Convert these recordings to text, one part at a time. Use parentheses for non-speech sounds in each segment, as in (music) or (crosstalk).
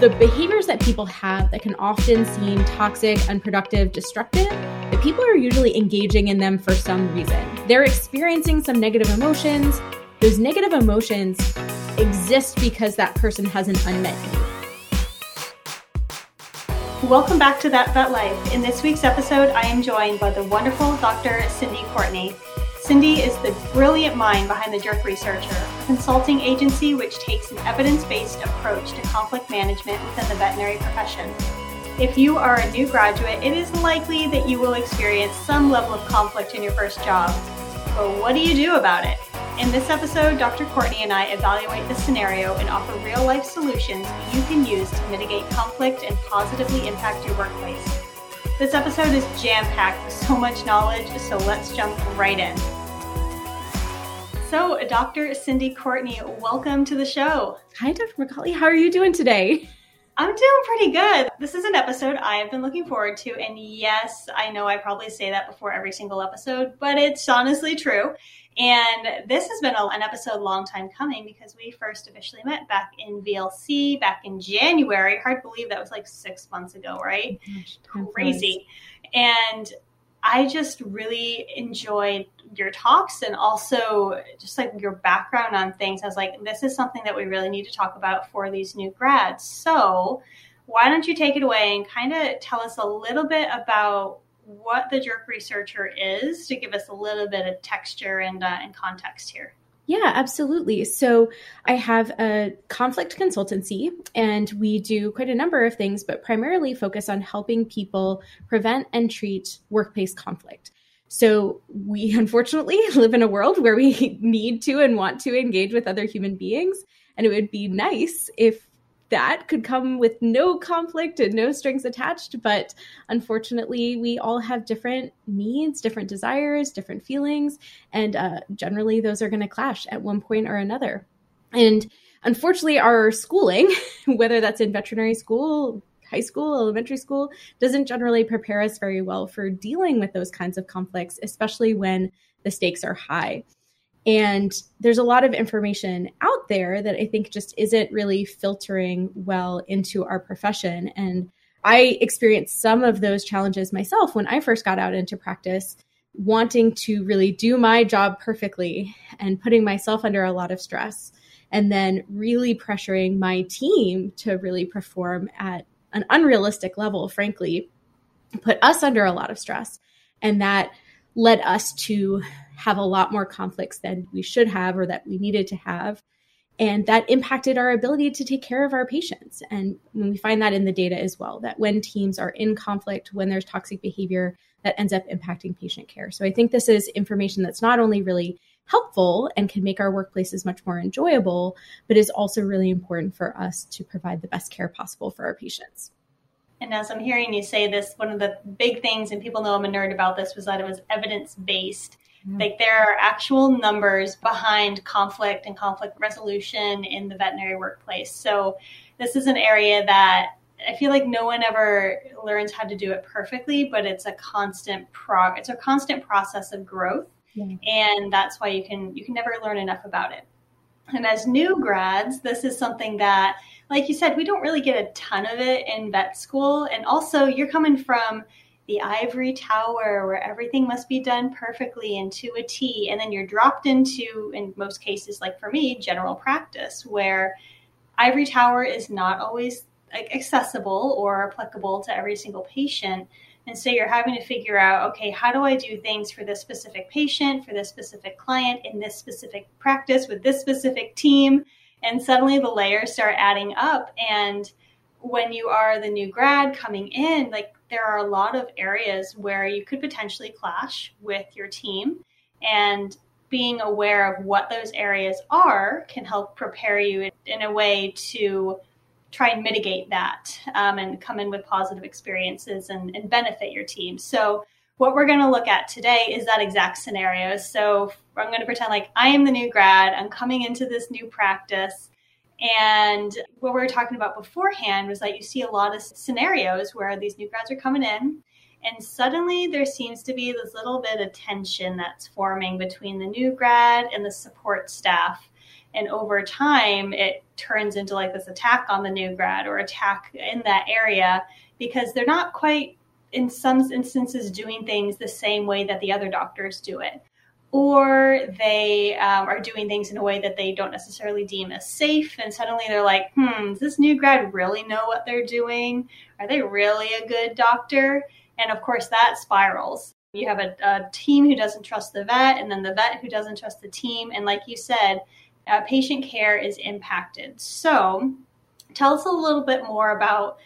the behaviors that people have that can often seem toxic, unproductive, destructive, that people are usually engaging in them for some reason. They're experiencing some negative emotions. Those negative emotions exist because that person has an unmet need. Welcome back to That Vet Life. In this week's episode, I am joined by the wonderful Dr. Cyndie Courtney. Cyndie is the brilliant mind behind the Jerk Researcher, consulting agency which takes an evidence based approach to conflict management within the veterinary profession. If you are a new graduate, it is likely that you will experience some level of conflict in your first job. But what do you do about it? In this episode, Dr. Courtney and I evaluate the scenario and offer real life solutions you can use to mitigate conflict and positively impact your workplace. This episode is jam packed with so much knowledge, so let's jump right in. So, Dr. Cyndie Courtney, welcome to the show. Hi, Dr. McCauley. How are you doing today? I'm doing pretty good. This is an episode I have been looking forward to. And yes, I know I probably say that before every single episode, but it's honestly true. And this has been a, an episode long time coming because we first officially met back in VLC back in January. Hard to believe that was like six months ago, right? Oh gosh, Crazy. And I just really enjoyed your talks and also just like your background on things. I was like, this is something that we really need to talk about for these new grads. So, why don't you take it away and kind of tell us a little bit about what the jerk researcher is to give us a little bit of texture and, uh, and context here. Yeah, absolutely. So I have a conflict consultancy and we do quite a number of things, but primarily focus on helping people prevent and treat workplace conflict. So we (laughs) unfortunately live in a world where we (laughs) need to and want to engage with other human beings. And it would be nice if that could come with no conflict and no strings attached. But unfortunately, we all have different needs, different desires, different feelings, and uh, generally those are going to clash at one point or another. And unfortunately, our schooling, (laughs) whether that's in veterinary school, high school, elementary school, doesn't generally prepare us very well for dealing with those kinds of conflicts, especially when the stakes are high. And there's a lot of information out there that I think just isn't really filtering well into our profession. And I experienced some of those challenges myself when I first got out into practice, wanting to really do my job perfectly and putting myself under a lot of stress. And then really pressuring my team to really perform at an unrealistic level, frankly, put us under a lot of stress. And that led us to have a lot more conflicts than we should have or that we needed to have. And that impacted our ability to take care of our patients. And we find that in the data as well, that when teams are in conflict, when there's toxic behavior, that ends up impacting patient care. So I think this is information that's not only really helpful and can make our workplaces much more enjoyable, but is also really important for us to provide the best care possible for our patients. And as I'm hearing you say this, one of the big things, and people know I'm a nerd about this, was that it was evidence based. Mm-hmm. Like there are actual numbers behind conflict and conflict resolution in the veterinary workplace. So this is an area that I feel like no one ever learns how to do it perfectly, but it's a constant prog it's a constant process of growth. Yeah. And that's why you can you can never learn enough about it. And as new grads, this is something that like you said, we don't really get a ton of it in vet school. And also, you're coming from the ivory tower where everything must be done perfectly and to a T. And then you're dropped into, in most cases, like for me, general practice, where ivory tower is not always accessible or applicable to every single patient. And so you're having to figure out, okay, how do I do things for this specific patient, for this specific client, in this specific practice, with this specific team? And suddenly the layers start adding up. And when you are the new grad coming in, like there are a lot of areas where you could potentially clash with your team. And being aware of what those areas are can help prepare you in a way to try and mitigate that um, and come in with positive experiences and, and benefit your team. So, what we're going to look at today is that exact scenario. So I'm going to pretend like I am the new grad, I'm coming into this new practice. And what we were talking about beforehand was that you see a lot of scenarios where these new grads are coming in, and suddenly there seems to be this little bit of tension that's forming between the new grad and the support staff. And over time, it turns into like this attack on the new grad or attack in that area because they're not quite, in some instances, doing things the same way that the other doctors do it. Or they um, are doing things in a way that they don't necessarily deem as safe. And suddenly they're like, hmm, does this new grad really know what they're doing? Are they really a good doctor? And of course, that spirals. You have a, a team who doesn't trust the vet, and then the vet who doesn't trust the team. And like you said, uh, patient care is impacted. So, tell us a little bit more about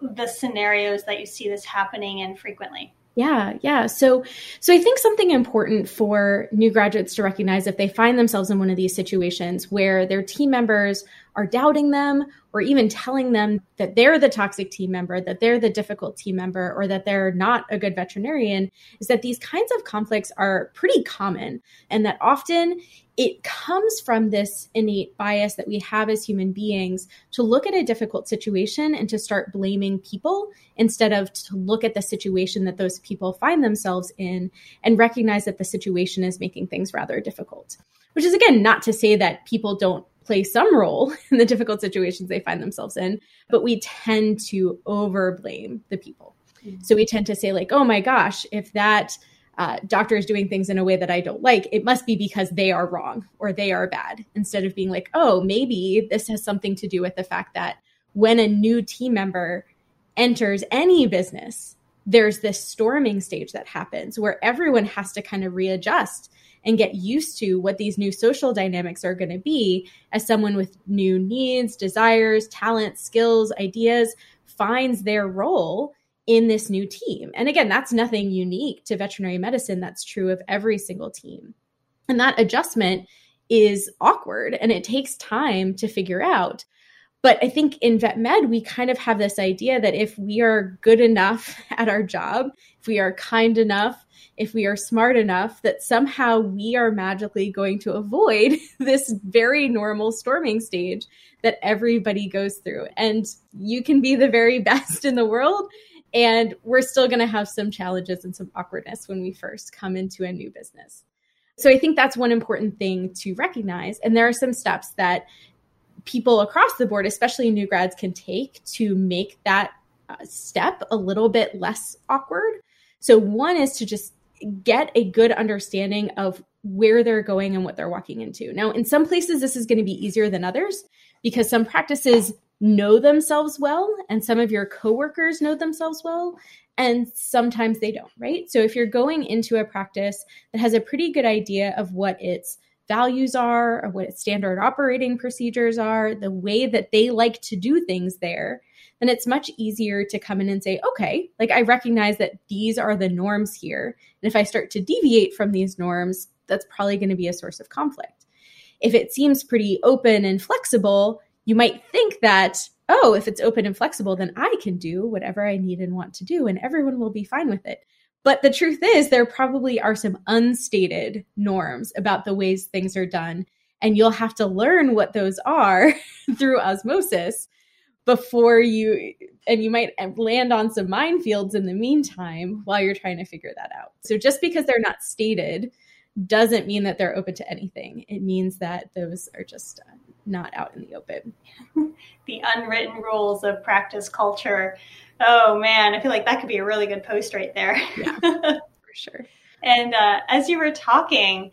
the scenarios that you see this happening in frequently. Yeah, yeah. So so I think something important for new graduates to recognize if they find themselves in one of these situations where their team members are doubting them or even telling them that they're the toxic team member, that they're the difficult team member, or that they're not a good veterinarian, is that these kinds of conflicts are pretty common and that often it comes from this innate bias that we have as human beings to look at a difficult situation and to start blaming people instead of to look at the situation that those people find themselves in and recognize that the situation is making things rather difficult. Which is again not to say that people don't play some role (laughs) in the difficult situations they find themselves in, but we tend to over blame the people. Mm-hmm. So we tend to say, like, oh my gosh, if that uh, doctor is doing things in a way that I don't like, it must be because they are wrong or they are bad, instead of being like, oh, maybe this has something to do with the fact that when a new team member enters any business, there's this storming stage that happens where everyone has to kind of readjust and get used to what these new social dynamics are going to be as someone with new needs, desires, talents, skills, ideas finds their role in this new team. And again, that's nothing unique to veterinary medicine. That's true of every single team. And that adjustment is awkward and it takes time to figure out. But I think in vet med, we kind of have this idea that if we are good enough (laughs) at our job, if we are kind enough, if we are smart enough, that somehow we are magically going to avoid (laughs) this very normal storming stage that everybody goes through. And you can be the very (laughs) best in the world and we're still going to have some challenges and some awkwardness when we first come into a new business. So I think that's one important thing to recognize. And there are some steps that people across the board, especially new grads, can take to make that uh, step a little bit less awkward. So, one is to just get a good understanding of where they're going and what they're walking into. Now, in some places, this is going to be easier than others because some practices know themselves well and some of your coworkers know themselves well and sometimes they don't, right? So if you're going into a practice that has a pretty good idea of what its values are, or what standard operating procedures are, the way that they like to do things there, then it's much easier to come in and say, okay, like I recognize that these are the norms here. And if I start to deviate from these norms, that's probably going to be a source of conflict. If it seems pretty open and flexible, you might think that, oh, if it's open and flexible, then I can do whatever I need and want to do, and everyone will be fine with it. But the truth is, there probably are some unstated norms about the ways things are done. And you'll have to learn what those are (laughs) through osmosis before you, and you might land on some minefields in the meantime while you're trying to figure that out. So just because they're not stated doesn't mean that they're open to anything. It means that those are just not out in the open. (laughs) the unwritten rules of practice culture. Oh man, I feel like that could be a really good post right there. yeah, (laughs) for sure. And uh, as you were talking,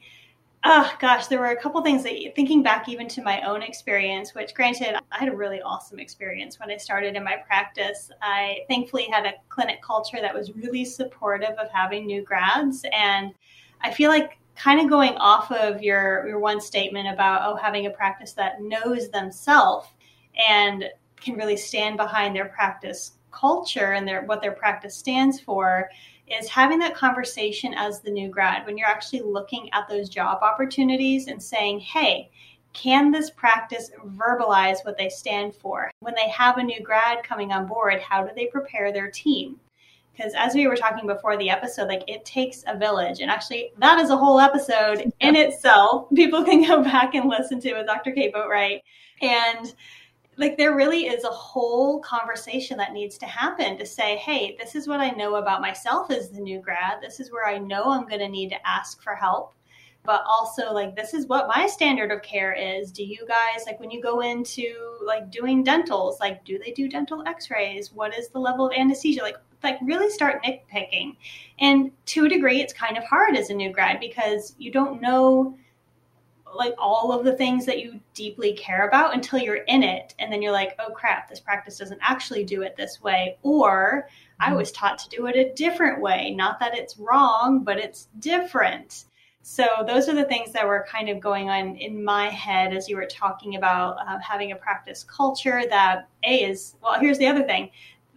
oh gosh, there were a couple things that thinking back even to my own experience, which granted, I had a really awesome experience when I started in my practice. I thankfully had a clinic culture that was really supportive of having new grads. And I feel like kind of going off of your your one statement about oh having a practice that knows themselves and can really stand behind their practice culture and their what their practice stands for is having that conversation as the new grad. When you're actually looking at those job opportunities and saying hey can this practice verbalize what they stand for? When they have a new grad coming on board how do they prepare their team because as we were talking before the episode like it takes a village and actually that is a whole episode (laughs) in itself people can go back and listen to with dr kate boatwright and like there really is a whole conversation that needs to happen to say hey this is what i know about myself as the new grad this is where i know i'm going to need to ask for help but also like this is what my standard of care is. Do you guys like when you go into like doing dentals, like do they do dental x-rays? What is the level of anesthesia? Like like really start nitpicking. And to a degree it's kind of hard as a new grad because you don't know like all of the things that you deeply care about until you're in it. And then you're like oh crap this practice doesn't actually do it this way. Or i mm-hmm. was taught to do it a different way. Not that it's wrong but it's different. So those are the things that were kind of going on in my head as you were talking about uh, having a practice culture that a is well here's the other thing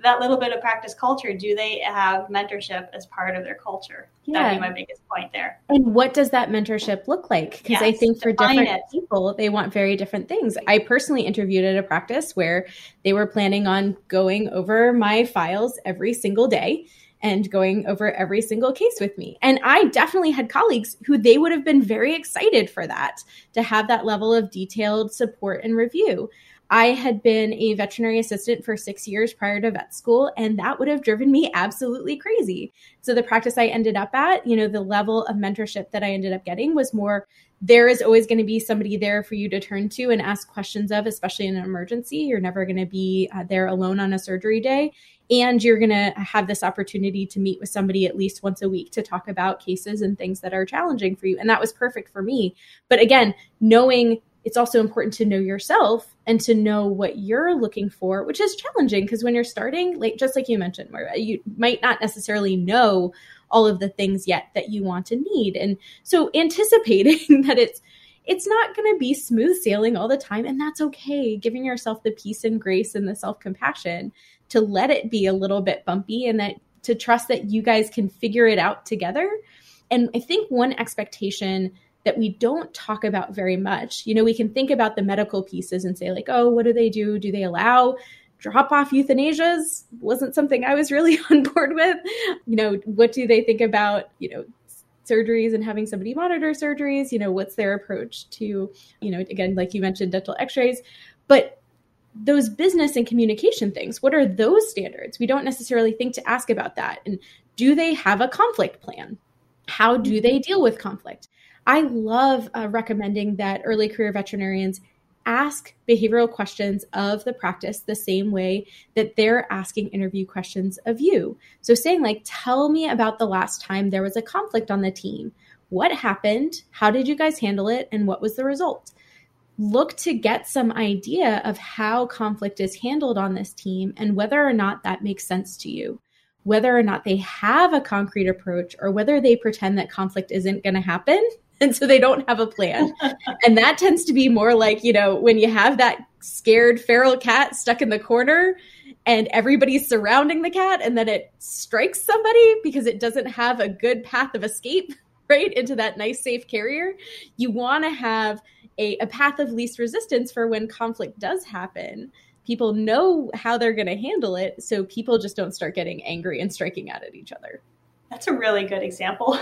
that little bit of practice culture, do they have mentorship as part of their culture? Yeah. That'd be my biggest point there. And what does that mentorship look like? Because yes, I think for different it. people, they want very different things. I personally interviewed at a practice where they were planning on going over my files every single day and going over every single case with me. And I definitely had colleagues who they would have been very excited for that, to have that level of detailed support and review. I had been a veterinary assistant for six years prior to vet school, and that would have driven me absolutely crazy. So, the practice I ended up at, you know, the level of mentorship that I ended up getting was more there is always going to be somebody there for you to turn to and ask questions of, especially in an emergency. You're never going to be uh, there alone on a surgery day. And you're going to have this opportunity to meet with somebody at least once a week to talk about cases and things that are challenging for you. And that was perfect for me. But again, knowing it's also important to know yourself and to know what you're looking for, which is challenging because when you're starting, like just like you mentioned, you might not necessarily know all of the things yet that you want to need. And so anticipating (laughs) that it's it's not going to be smooth sailing all the time and that's okay. Giving yourself the peace and grace and the self-compassion to let it be a little bit bumpy and that to trust that you guys can figure it out together. And I think one expectation that we don't talk about very much. You know, we can think about the medical pieces and say, like, oh, what do they do? Do they allow drop off euthanasias? Wasn't something I was really (laughs) on board with. You know, what do they think about, you know, surgeries and having somebody monitor surgeries? You know, what's their approach to, you know, again, like you mentioned, dental x rays. But those business and communication things, what are those standards? We don't necessarily think to ask about that. And do they have a conflict plan? How do they mm-hmm. deal with conflict? I love uh, recommending that early career veterinarians ask behavioral questions of the practice the same way that they're asking interview questions of you. So, saying, like, tell me about the last time there was a conflict on the team. What happened? How did you guys handle it? And what was the result? Look to get some idea of how conflict is handled on this team and whether or not that makes sense to you. Whether or not they have a concrete approach or whether they pretend that conflict isn't going to happen (laughs) and so they don't have a plan. (laughs) and that tends to be more like, you know, when you have that scared feral cat stuck in the corner and everybody's surrounding the cat and then it strikes somebody because it doesn't have a good path of escape, (laughs) right, into that nice safe carrier. You want to have a, a path of least resistance for when conflict does happen people know how they're going to handle it so people just don't start getting angry and striking out at each other that's a really good example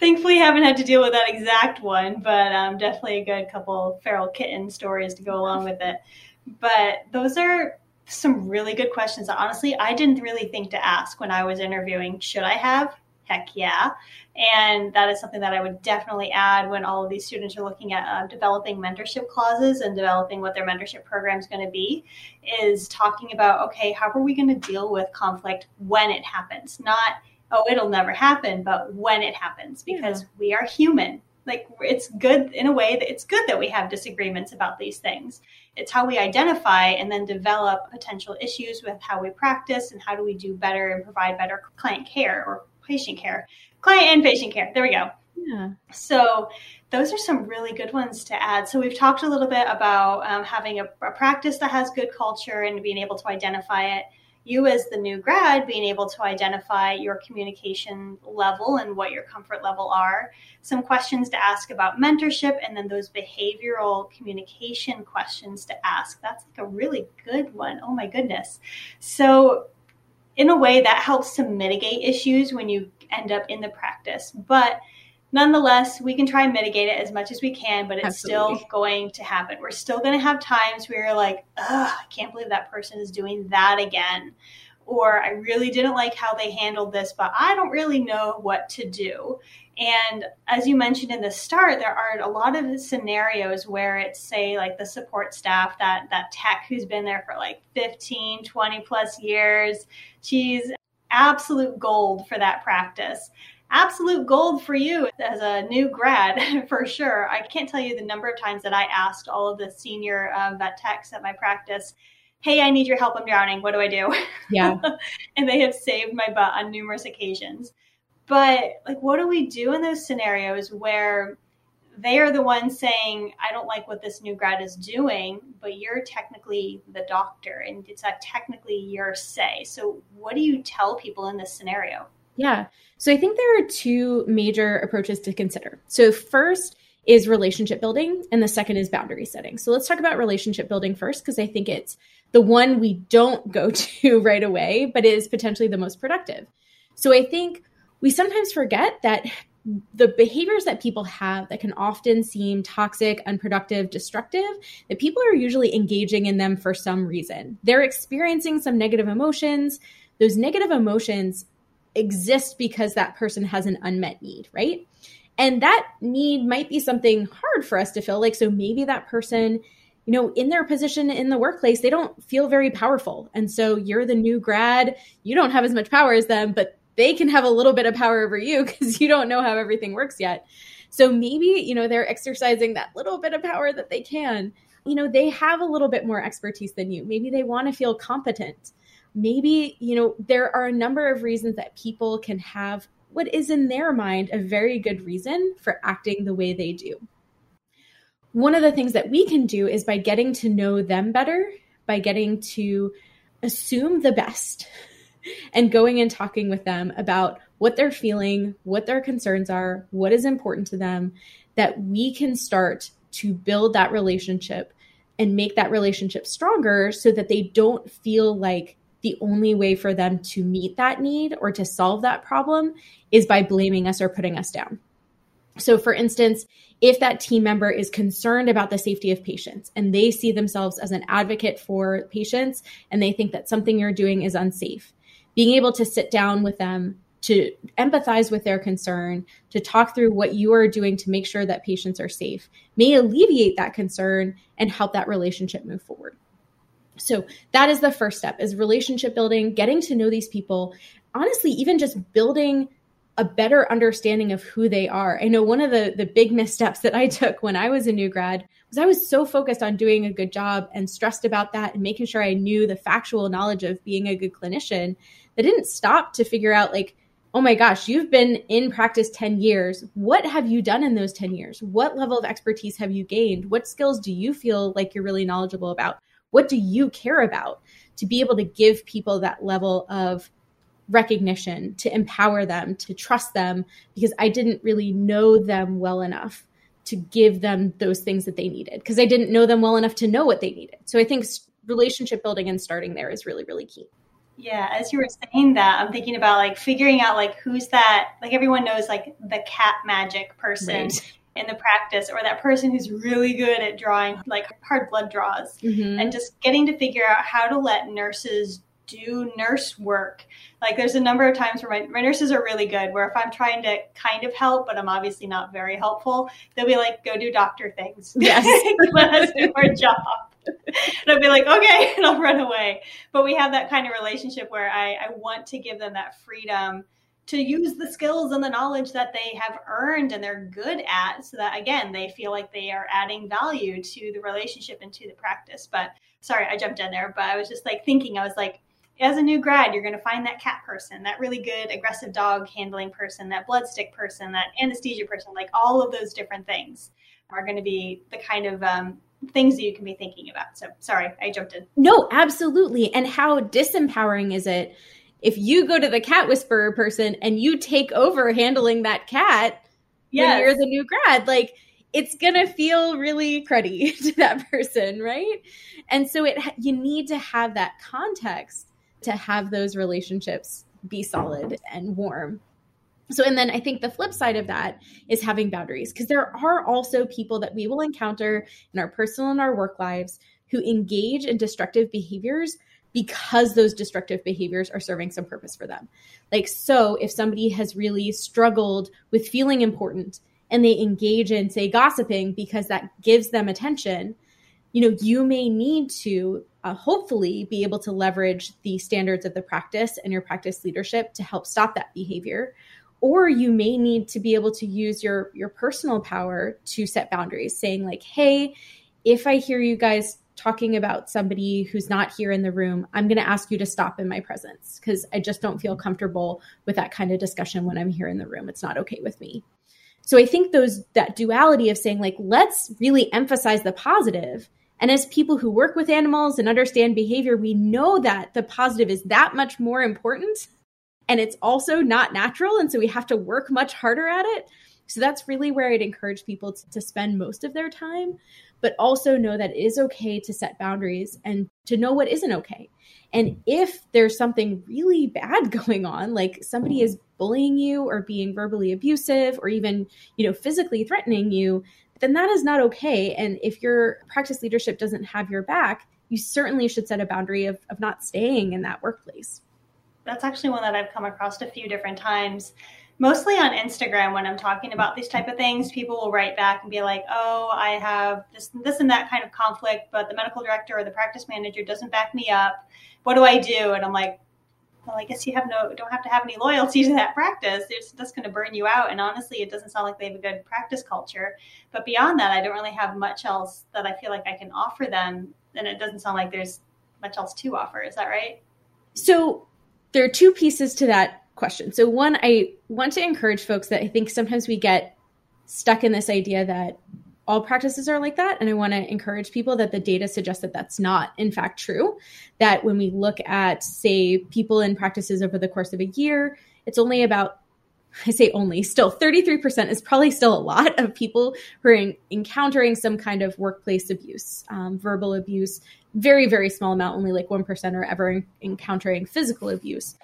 thankfully haven't had to deal with that exact one, but um, definitely a good couple feral kitten stories to go along with it. But those are some really good questions honestly I didn't really think to ask when I was interviewing. Should I have? Heck yeah. And that is something that I would definitely add when all of these students are looking at uh, developing mentorship clauses and developing what their mentorship program is going to be is talking about, okay, how are we going to deal with conflict when it happens? Not oh, it'll never happen, but when it happens, because yeah. we are human. Like it's good in a way that it's good that we have disagreements about these things. It's how we identify and then develop potential issues with how we practice and how do we do better and provide better client care or patient care. Client and patient care. There we go. Yeah. So those are some really good ones to add. So we've talked a little bit about um, having a, a practice that has good culture and being able to identify it you as the new grad being able to identify your communication level and what your comfort level are. Some questions to ask about mentorship and then those behavioral communication questions to ask. That's like a really good one. Oh my goodness. So in a way that helps to mitigate issues when you end up in the practice. But nonetheless, we can try and mitigate it as much as we can, but it's Absolutely. still going to happen. We're still going to have times where you're like, ugh, I can't believe that person is doing that again. or I really didn't like how they handled this, but I don't really know what to do. And as you mentioned in the start, there are a lot of scenarios where it's say like the support staff, that that tech who's been there for like 15, 20 plus years. She's absolute gold for that practice. Absolute gold for you as a new grad, (laughs) for sure. I can't tell you the number of times that I asked all of the senior um, vet techs at my practice, hey, I need your help. I'm drowning. What do I do? Yeah. (laughs) and they have saved my butt on numerous occasions. But like, what do we do in those scenarios where they are the ones saying, I don't like what this new grad is doing, but you're technically the doctor and it's not technically your say. So, what do you tell people in this scenario? Yeah. So, I think there are two major approaches to consider. So, first is relationship building, and the second is boundary setting. So, let's talk about relationship building first, because I think it's the one we don't go (laughs) to right away, but is potentially the most productive. So, I think we sometimes forget that the behaviors that people have that can often seem toxic, unproductive, destructive, that people are usually engaging in them for some reason. They're experiencing some negative emotions. Those negative emotions exist because that person has an unmet need, right? And that need might be something hard for us to fill. Like, so maybe that person, you know, in their position in the workplace, they don't feel very powerful. And so you're the new grad, you don't have as much power as them, but they can have a little bit of power over you (laughs) because you don't know how everything works yet. So maybe, you know, they're exercising that little bit of power that they can. You know, they have a little bit more expertise than you. Maybe they want to feel competent. Maybe, you know, there are a number of reasons that people can have what is in their mind a very good reason for acting the way they do. One of the things that we can do is by getting to know them better, by getting to assume the best (laughs) and going and talking with them about what they're feeling, what their concerns are, what is important to them, that we can start to build that relationship and make that relationship stronger so that they don't feel like the only way for them to meet that need or to solve that problem is by blaming us or putting us down. So, for instance, if that team member is concerned about the safety of patients and they see themselves as an advocate for patients and they think that something you're doing is unsafe, being able to sit down with them to empathize with their concern, to talk through what you are doing to make sure that patients are safe may alleviate that concern and help that relationship move forward. So that is the first step is relationship building, getting to know these people. Honestly, even just building a better understanding of who they are. I know one of the the big missteps that I took when I was a new grad was I was so focused on doing a good job and stressed about that and making sure I knew the factual knowledge of being a good clinician that didn't stop to figure out like oh my gosh, you've been in practice 10 years. What have you done in those 10 years? What level of expertise have you gained? What skills do you feel like you're really knowledgeable about? What do you care about? To be able to give people that level of recognition, to empower them, to trust them, because I didn't really know them well enough to give them those things that they needed, because I didn't know them well enough to know what they needed. So I think relationship building and starting there is really, really key. Yeah, as you were saying that, I'm thinking about like figuring out like who's that like everyone knows like the cat magic person right. In the practice or that person who's really good at drawing like hard blood draws mm-hmm. and just getting to figure out how to let nurses do nurse work. Like there's a number of times where my, my nurses are really good where if I'm trying to kind of help, but I'm obviously not very helpful, they'll be like, go do doctor things. (laughs) Yes. Let us do our job. and I'll be like, okay, (laughs) and I'll run away. But we have that kind of relationship where I, I want to give them that freedom to use the skills and the knowledge that they have earned and they're good at so that again they feel like they are adding value to the relationship and to the practice but sorry i jumped in there but i was just like thinking i was like as a new grad you're going to find that cat person that really good aggressive dog handling person that blood stick person that anesthesia person like all of those different things are going to be the kind of um, things that you can be thinking about. So sorry, I jumped in. No, absolutely. And how disempowering is it if you go to the cat whisperer person and you take over handling that cat yes. when you're the new grad? Like it's gonna feel really cruddy (laughs) to that person, right? And so it you need to have that context to have those relationships be solid and warm. So, and then I think the flip side of that is having boundaries because there are also people that we will encounter in our personal and our work lives who engage in destructive behaviors because those destructive behaviors are serving some purpose for them. Like, so if somebody has really struggled with feeling important and they engage in, say, gossiping because that gives them attention, you know, you may need to uh, hopefully be able to leverage the standards of the practice and your practice leadership to help stop that behavior or you may need to be able to use your your personal power to set boundaries saying like hey if i hear you guys talking about somebody who's not here in the room, I'm going to ask you to stop in my presence because I just don't feel comfortable with that kind of discussion when I'm here in the room. It's not okay with me. So I think those that duality of saying like let's really emphasize the positive and as people who work with animals and understand behavior, we know that the positive is that much more important and it's also not natural and so we have to work much harder at it. So that's really where I'd encourage people to, to spend most of their time but also know that it is okay to set boundaries and to know what isn't okay. And if there's something really bad (laughs) going on, like somebody is bullying you or being verbally abusive or even, you know, physically threatening you, then that is not okay. And if your practice leadership doesn't have your back, you certainly should set a boundary of, of not staying in that workplace. That's actually one that I've come across a few different times mostly on Instagram when I'm talking about these type of things, people will write back and be like, "Oh, I have this this and that kind of conflict, but the medical director or the practice manager doesn't back me up. What do I do?" And I'm like, "Well, I guess you have no don't have to have any loyalty to that practice. It's just going to burn you out." And honestly, it doesn't sound like they have a good practice culture. But beyond that, I don't really have much else that I feel like I can offer them, and it doesn't sound like there's much else to offer. Is that right? So there are two pieces to that question. So, one, I want to encourage folks that I think sometimes we get stuck in this idea that all practices are like that. And I want to encourage people that the data suggests that that's not, in fact, true. That when we look at, say, people in practices over the course of a year, it's only about I say only, still 33% is probably still a lot of people who are in, encountering some kind of workplace abuse, um, verbal abuse, very, very small amount, only like 1% are ever in, encountering physical abuse.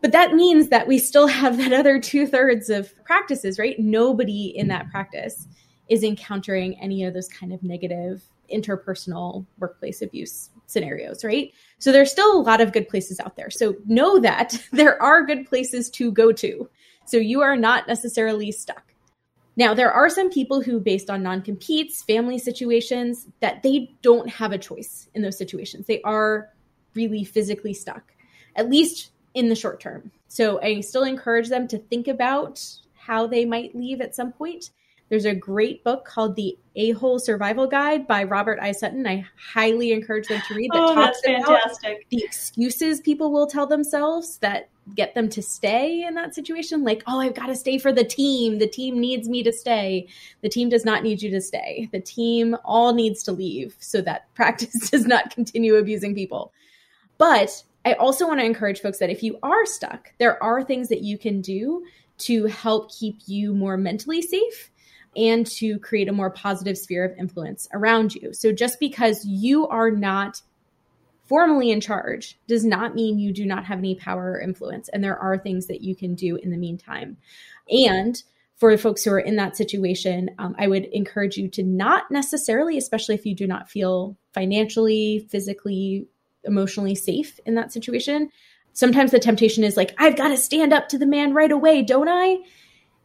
But that means that we still have that other two thirds of practices, right? Nobody in that practice is encountering any of those kind of negative interpersonal workplace abuse scenarios, right? So there's still a lot of good places out there. So know that (laughs) there are good places to go to. So you are not necessarily stuck. Now, there are some people who, based on non competes, family situations, that they don't have a choice in those situations. They are really physically stuck, at least in the short term. So I still encourage them to think about how they might leave at some point. There's a great book called The A Hole Survival Guide by Robert I. Sutton. I highly encourage them to read that oh, talks fantastic. the excuses people will tell themselves that get them to stay in that situation. Like, oh, I've got to stay for the team. The team needs me to stay. The team does not need you to stay. The team all needs to leave so that (laughs) practice does not continue abusing people. But I also want to encourage folks that if you are stuck, there are things that you can do to help keep you more mentally safe and to create a more positive sphere of influence around you. So just because you are not formally in charge does not mean you do not have any power or influence. And there are things that you can do in the meantime. And for folks who are in that situation, um, I would encourage you to not necessarily, especially if you do not feel financially, physically, emotionally safe in that situation. Sometimes the temptation is like, I've got to stand up to the man right away, don't I?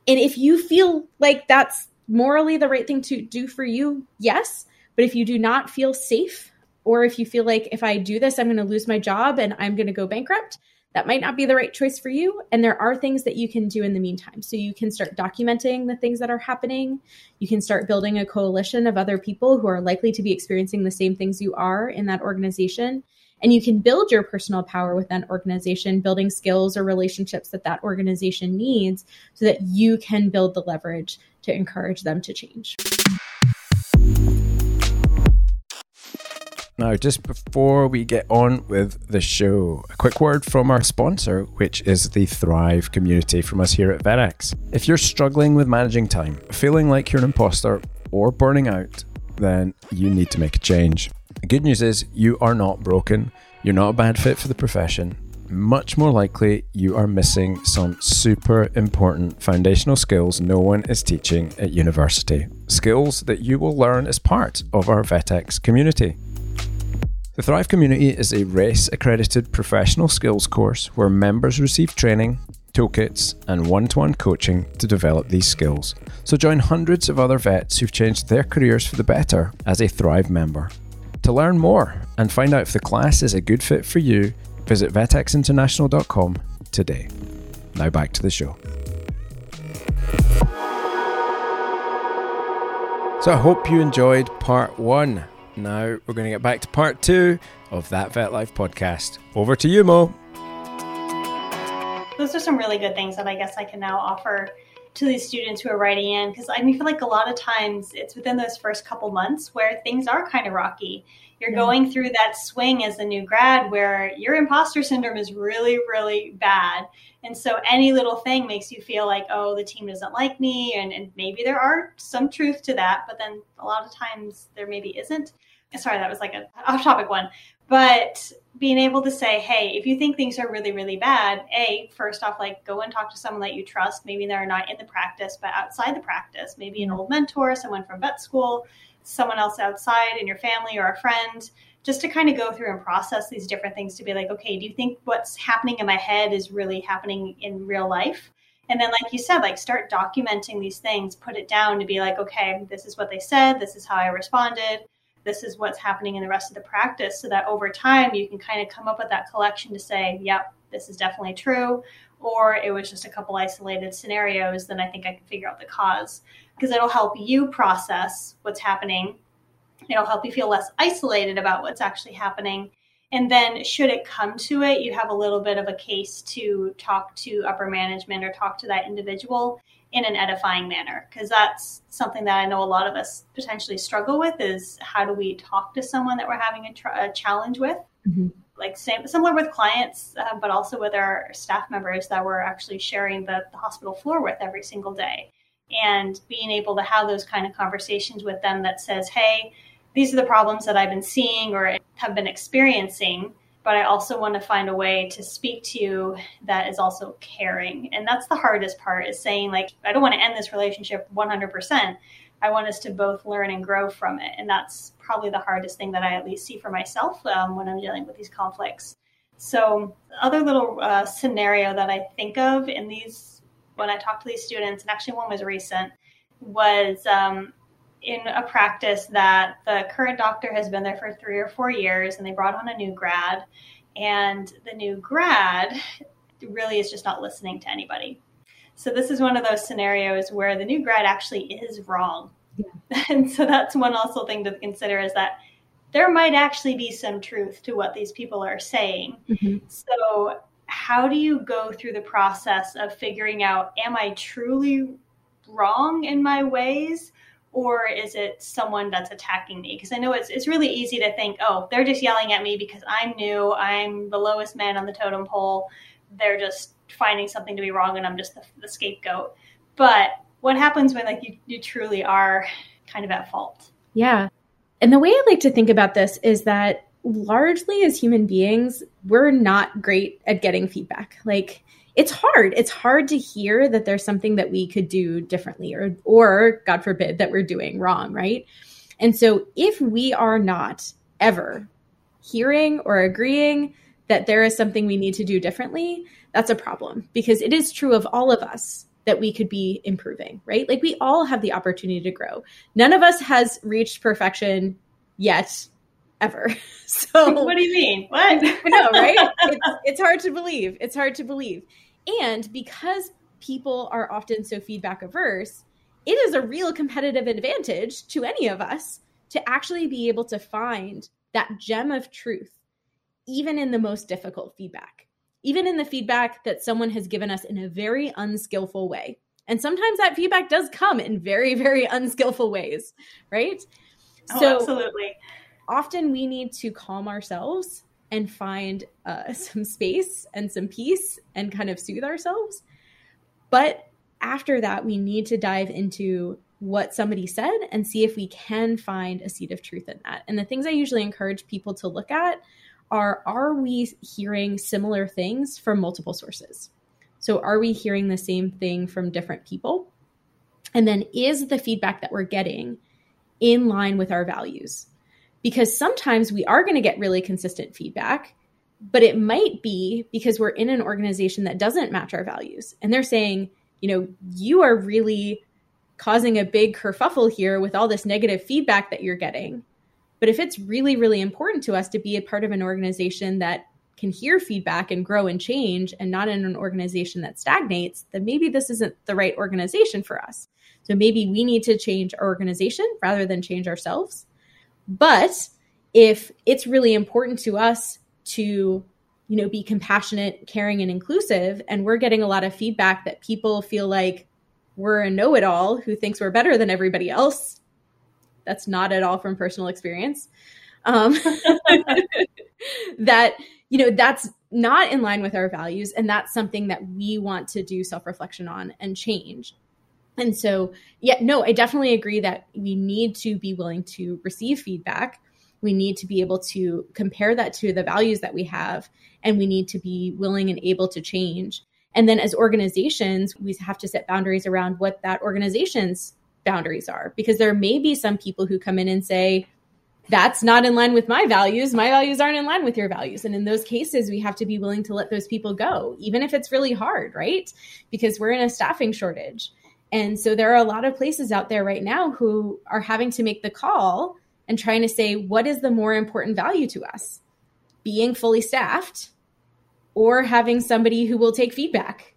And if you feel like that's morally the right thing to do for you, yes. But if you do not feel safe, or if you feel like if I do this, I'm going to lose my job and I'm going to go bankrupt, that might not be the right choice for you. And there are things that you can do in the meantime. So you can start documenting the things that are happening. You can start building a coalition of other people who are likely to be experiencing the same things you are in that organization. And you can build your personal power with that organization, building skills or relationships that that organization needs so that you can build the leverage to encourage them to change. Now, just before we get on with the show, a quick word from our sponsor, which is the Thrive community from us here at VetX. If you're struggling with managing time, feeling like you're an imposter, or burning out, then you need to make a change. The good news is you are not broken. You're not a bad fit for the profession. Much more likely, you are missing some super important foundational skills no one is teaching at university. Skills that you will learn as part of our VetX community. The Thrive community is a RACE accredited professional skills course where members receive training, toolkits, and one to one coaching to develop these skills. So join hundreds of other vets who've changed their careers for the better as a Thrive member. To learn more and find out if the class is a good fit for you, visit vetxinternational.com today. Now back to the show. So I hope you enjoyed part one. Now we're going to get back to part two of that Vet Life podcast. Over to you, Mo. Those are some really good things that I guess I can now offer to these students who are writing in because I mean, feel like a lot of times it's within those first couple months where things are kind of rocky. You're yeah. going through that swing as a new grad where your imposter syndrome is really, really bad. And so any little thing makes you feel like, oh, the team doesn't like me. And, and maybe there are some truth to that, but then a lot of times there maybe isn't. Sorry, that was like an off topic one. But being able to say, hey, if you think things are really, really bad, A, first off, like go and talk to someone that you trust. Maybe they're not in the practice, but outside the practice, maybe an mm-hmm. old mentor, someone from vet school, someone else outside in your family or a friend, just to kind of go through and process these different things to be like, okay, do you think what's happening in my head is really happening in real life? And then, like you said, like start documenting these things, put it down to be like, okay, this is what they said, this is how I responded this is what's happening in the rest of the practice so that over time you can kind of come up with that collection to say yep this is definitely true or it was just a couple isolated scenarios then i think i can figure out the cause. Because it'll help you process what's happening. It'll help you feel less isolated about what's actually happening. And then should it come to it you have a little bit of a case to talk to upper management or talk to that individual in an edifying manner because that's something that i know a lot of us potentially struggle with is how do we talk to someone that we're having a, tr- a challenge with? Mm-hmm. like same similar with clients uh, but also with our staff members that we're actually sharing the, the hospital floor with every single day. And being able to have those kind of conversations with them that says hey these are the problems that i've been seeing or have been experiencing but I also want to find a way to speak to you that is also caring. And that's the hardest part is saying, like, I don't want to end this relationship 100%. I want us to both learn and grow from it. And that's probably the hardest thing that I at least see for myself um, when I'm dealing with these conflicts. So, other little uh, scenario that I think of in these, when I talk to these students, and actually one was recent, was um, in a practice that the current doctor has been there for three or four years and they brought on a new grad and the new grad really is just not listening to anybody so this is one of those scenarios where the new grad actually is wrong yeah. (laughs) and so that's one also thing to consider is that there might actually be some truth to what these people are saying mm-hmm. so how do you go through the process of figuring out am i truly wrong in my ways or is it someone that's attacking me? Because I know it's it's really easy to think, oh, they're just yelling at me because I'm new, I'm the lowest man on the totem pole. They're just finding something to be wrong, and I'm just the, the scapegoat. But what happens when like you, you truly are kind of at fault? Yeah, and the way I like to think about this is that largely as human beings, we're not great at getting feedback. Like it's hard. It's hard to hear that there's something that we could do differently or or God forbid that we're doing wrong, right? And so if we are not ever hearing or agreeing that there is something we need to do differently, that's a problem because it is true of all of us that we could be improving, right? Like we all have the opportunity to grow. None of us has reached perfection yet ever. (laughs) So (laughs) what do you mean? What? (laughs) no, right? It's, it's hard to believe. It's hard to believe. And because people are often so feedback averse, it is a real competitive advantage to any of us to actually be able to find that gem of truth, even in the most difficult feedback, even in the feedback that someone has given us in a very unskillful way. And sometimes that feedback does come in very, very unskillful ways, right? Oh, so absolutely. Often we need to calm ourselves and find uh, (laughs) some space and some peace and kind of soothe ourselves. But after that, we need to dive into what somebody said and see if we can find a seed of truth in that. And the things I usually encourage people to look at are are we hearing similar things from multiple sources? So, are we hearing the same thing from different people? And then, is the feedback that we're getting in line with our values? Because sometimes we are going to get really consistent feedback, but it might be because we're in an organization that doesn't match our values. And they're saying, you know, you are really causing a big kerfuffle here with all this negative feedback that you're getting. But if it's really, really important to us to be a part of an organization that can hear feedback and grow and change and not in an organization that stagnates, then maybe this isn't the right organization for us. So maybe we need to change our organization rather than change ourselves. But if it's really important to us to you know be compassionate caring and inclusive and we're getting a lot of feedback that people feel like we're a know-it-all who thinks we're better than everybody else that's not at all from personal experience. Um, (laughs) that you know that's not in line with our values and that's something that we want to do self-reflection on and change and so yeah no i definitely agree that we need to be willing to receive feedback. We need to be able to compare that to the values that we have and we need to be willing and able to change. And then as organizations we have to set boundaries around what that organization's boundaries are because there may be some people who come in and say that's not in line with my values. My values aren't in line with your values. And in those cases we have to be willing to let those people go even if it's really hard right? Because we're in a staffing shortage and so there are a lot of places out there right now who are having to make the call and trying to say what is the more important value to us? Being fully staffed or having somebody who will take feedback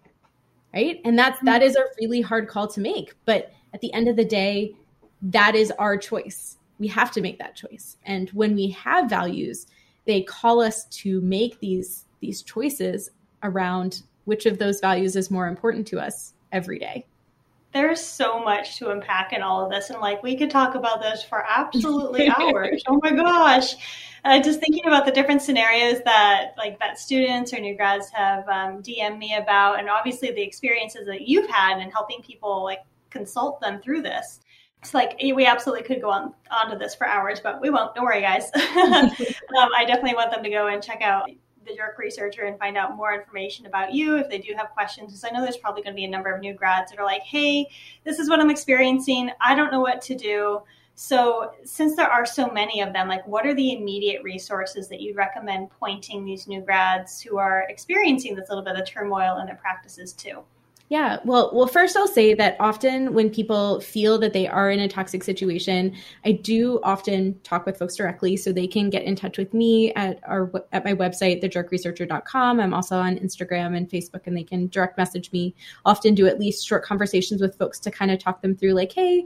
right? And that's that is a really hard call to make. But at the end of the day that is our choice. We have to make that choice. And when we have values they call us to make these these choices around which of those values is more important to us every day there's so much to unpack in all of this and like we could talk about this for absolutely (laughs) hours. Oh my gosh. Uh, just thinking about the different scenarios that like that students or new grads have um, dm me about and obviously the experiences that you've had in helping people like consult them through this. It's like we absolutely could go on onto this for hours but we won't. Don't worry guys. (laughs) Um, i definitely want them to go and check out the Jerk Researcher and find out more information about you if they do have questions. Because I know there's probably going to be a number of new grads that are like, hey, this is what I'm experiencing. I don't know what to do. So, since there are so many of them, like what are the immediate resources that you'd recommend pointing these new grads who are experiencing this little bit of turmoil in their practices to? Yeah, well, well, first I'll say that often when people feel that they are in a toxic situation, I do often talk with folks directly, so they can get in touch with me at our at my website, thejerkresearcher.com. I'm also on Instagram and Facebook, and they can direct message me. Often do at least short conversations with folks to kind of talk them through, like, hey,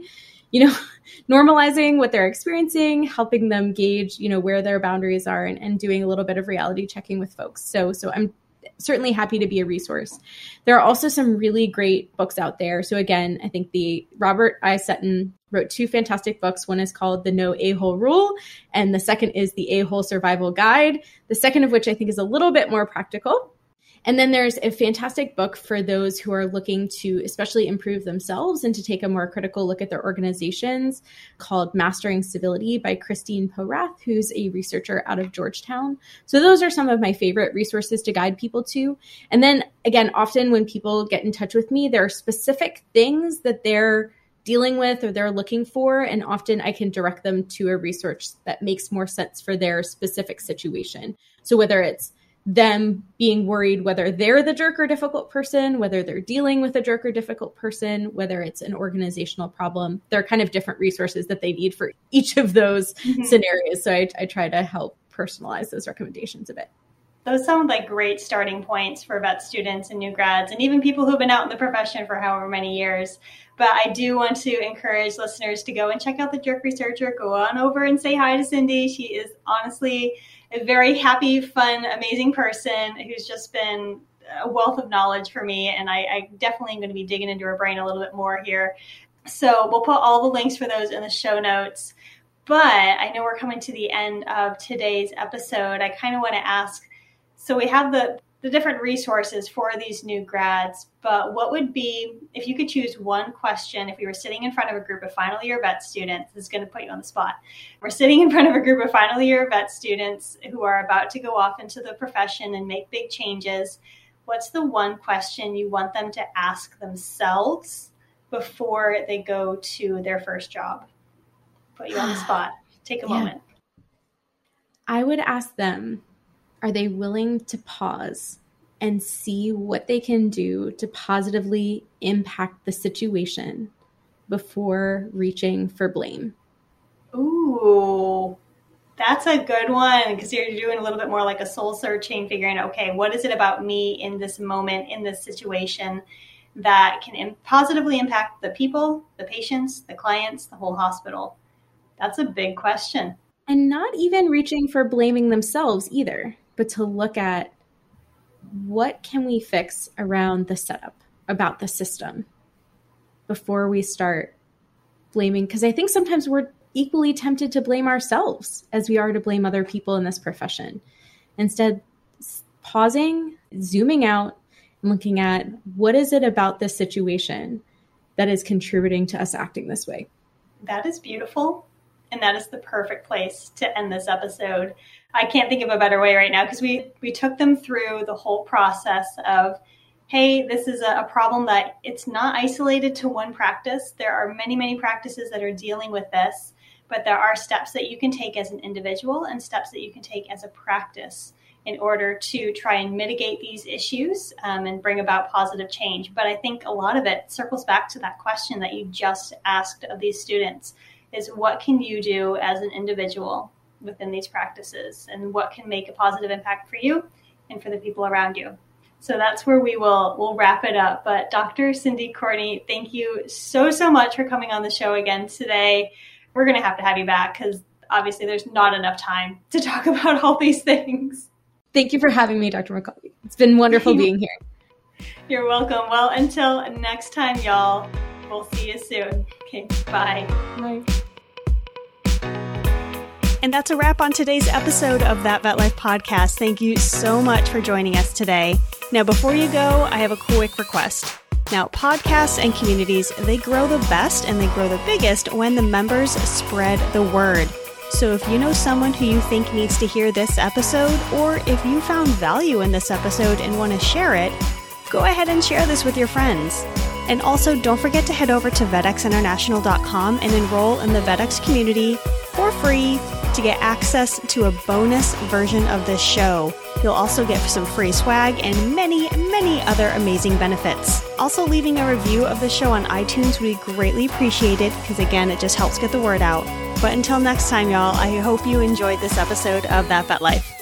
you know, (laughs) normalizing what they're experiencing, helping them gauge, you know, where their boundaries are, and, and doing a little bit of reality checking with folks. So, so I'm certainly happy to be a resource. There are also some really great books out there. So again, I think the Robert I. Sutton wrote two fantastic books. One is called The No A-Hole Rule, and the second is The A-Hole Survival Guide. The second of which I think is a little bit more practical. And then there's a fantastic book for those who are looking to especially improve themselves and to take a more critical look at their organizations called Mastering Civility by Christine Porath, who's a researcher out of Georgetown. So those are some of my favorite resources to guide people to. And then again, often when people get in touch with me, there are specific things that they're dealing with or they're looking for and often i can direct them to a resource that makes more sense for their specific situation so whether it's them being worried whether they're the jerk or difficult person, whether they're dealing with a jerk or difficult person, whether it's an organizational problem. There are kind of different resources that they need for each of those mm-hmm. scenarios. So I, I try to help personalize those recommendations a bit. Those sound like great starting points for vet students and new grads, and even people who've been out in the profession for however many years. But I do want to encourage listeners to go and check out the Jerk Researcher. Go on over and say hi to Cyndie. She is honestly a very happy, fun, amazing person who's just been a wealth of knowledge for me. And I, I definitely am going to be digging into her brain a little bit more here. So we'll put all the links for those in the show notes. But I know we're coming to the end of today's episode. I kind of want to ask so we have the the different resources for these new grads, but what would be, if you could choose one question, if we were sitting in front of a group of final year vet students, this is going to put you on the spot. We're sitting in front of a group of final year vet students who are about to go off into the profession and make big changes. What's the one question you want them to ask themselves before they go to their first job? Put you on the (sighs) spot. Take a yeah. moment. I would ask them are they willing to pause and see what they can do to positively impact the situation before reaching for blame? Ooh, that's a good one because you're doing a little bit more like a soul searching, figuring, okay, what is it about me in this moment, in this situation that can positively impact the people, the patients, the clients, the whole hospital? That's a big question. And not even reaching for blaming themselves either, but to look at what can we fix around the setup, about the system before we start blaming because I think sometimes we're equally tempted to blame ourselves as we are to blame other people in this profession. Instead, pausing, zooming out, and looking at what is it about this situation that is contributing to us acting this way. That is beautiful. And that is the perfect place to end this episode. I can't think of a better way right now because we, we took them through the whole process of hey, this is a, problem that it's not isolated to one practice. There are many, many practices that are dealing with this but there are steps that you can take as an individual and steps that you can take as a practice in order to try and mitigate these issues um, and bring about positive change. But I think a lot of it circles back to that question that you just asked of these students is what can you do as an individual within these practices and what can make a positive impact for you and for the people around you. So that's where we will we'll wrap it up. But Dr. Cyndie Courtney, thank you so so much for coming on the show again today we're going to have to have you back because obviously there's not enough time to talk (laughs) about all these things. Thank you for having me, Dr. McCauley. It's been wonderful (laughs) being here. You're welcome. Well, until next time, y'all, we'll see you soon. Okay, bye. Bye. And that's a wrap on today's episode of That Vet Life podcast. Thank you so much for joining us today. Now, before you go, I have a quick request. Now, podcasts and communities, they grow the best and they grow the biggest when the members spread the word. So if you know someone who you think needs to hear this episode, or if you found value in this episode and want to share it, go ahead and share this with your friends. And also, don't forget to head over to vetxinternational.com and enroll in the VetX community for free to get access to a bonus version of this show. You'll also get some free swag and many, many other amazing benefits. Also, leaving a review of the show on iTunes would be greatly appreciated because, again, it just helps get the word out. But until next time, y'all, I hope you enjoyed this episode of That Vet Life.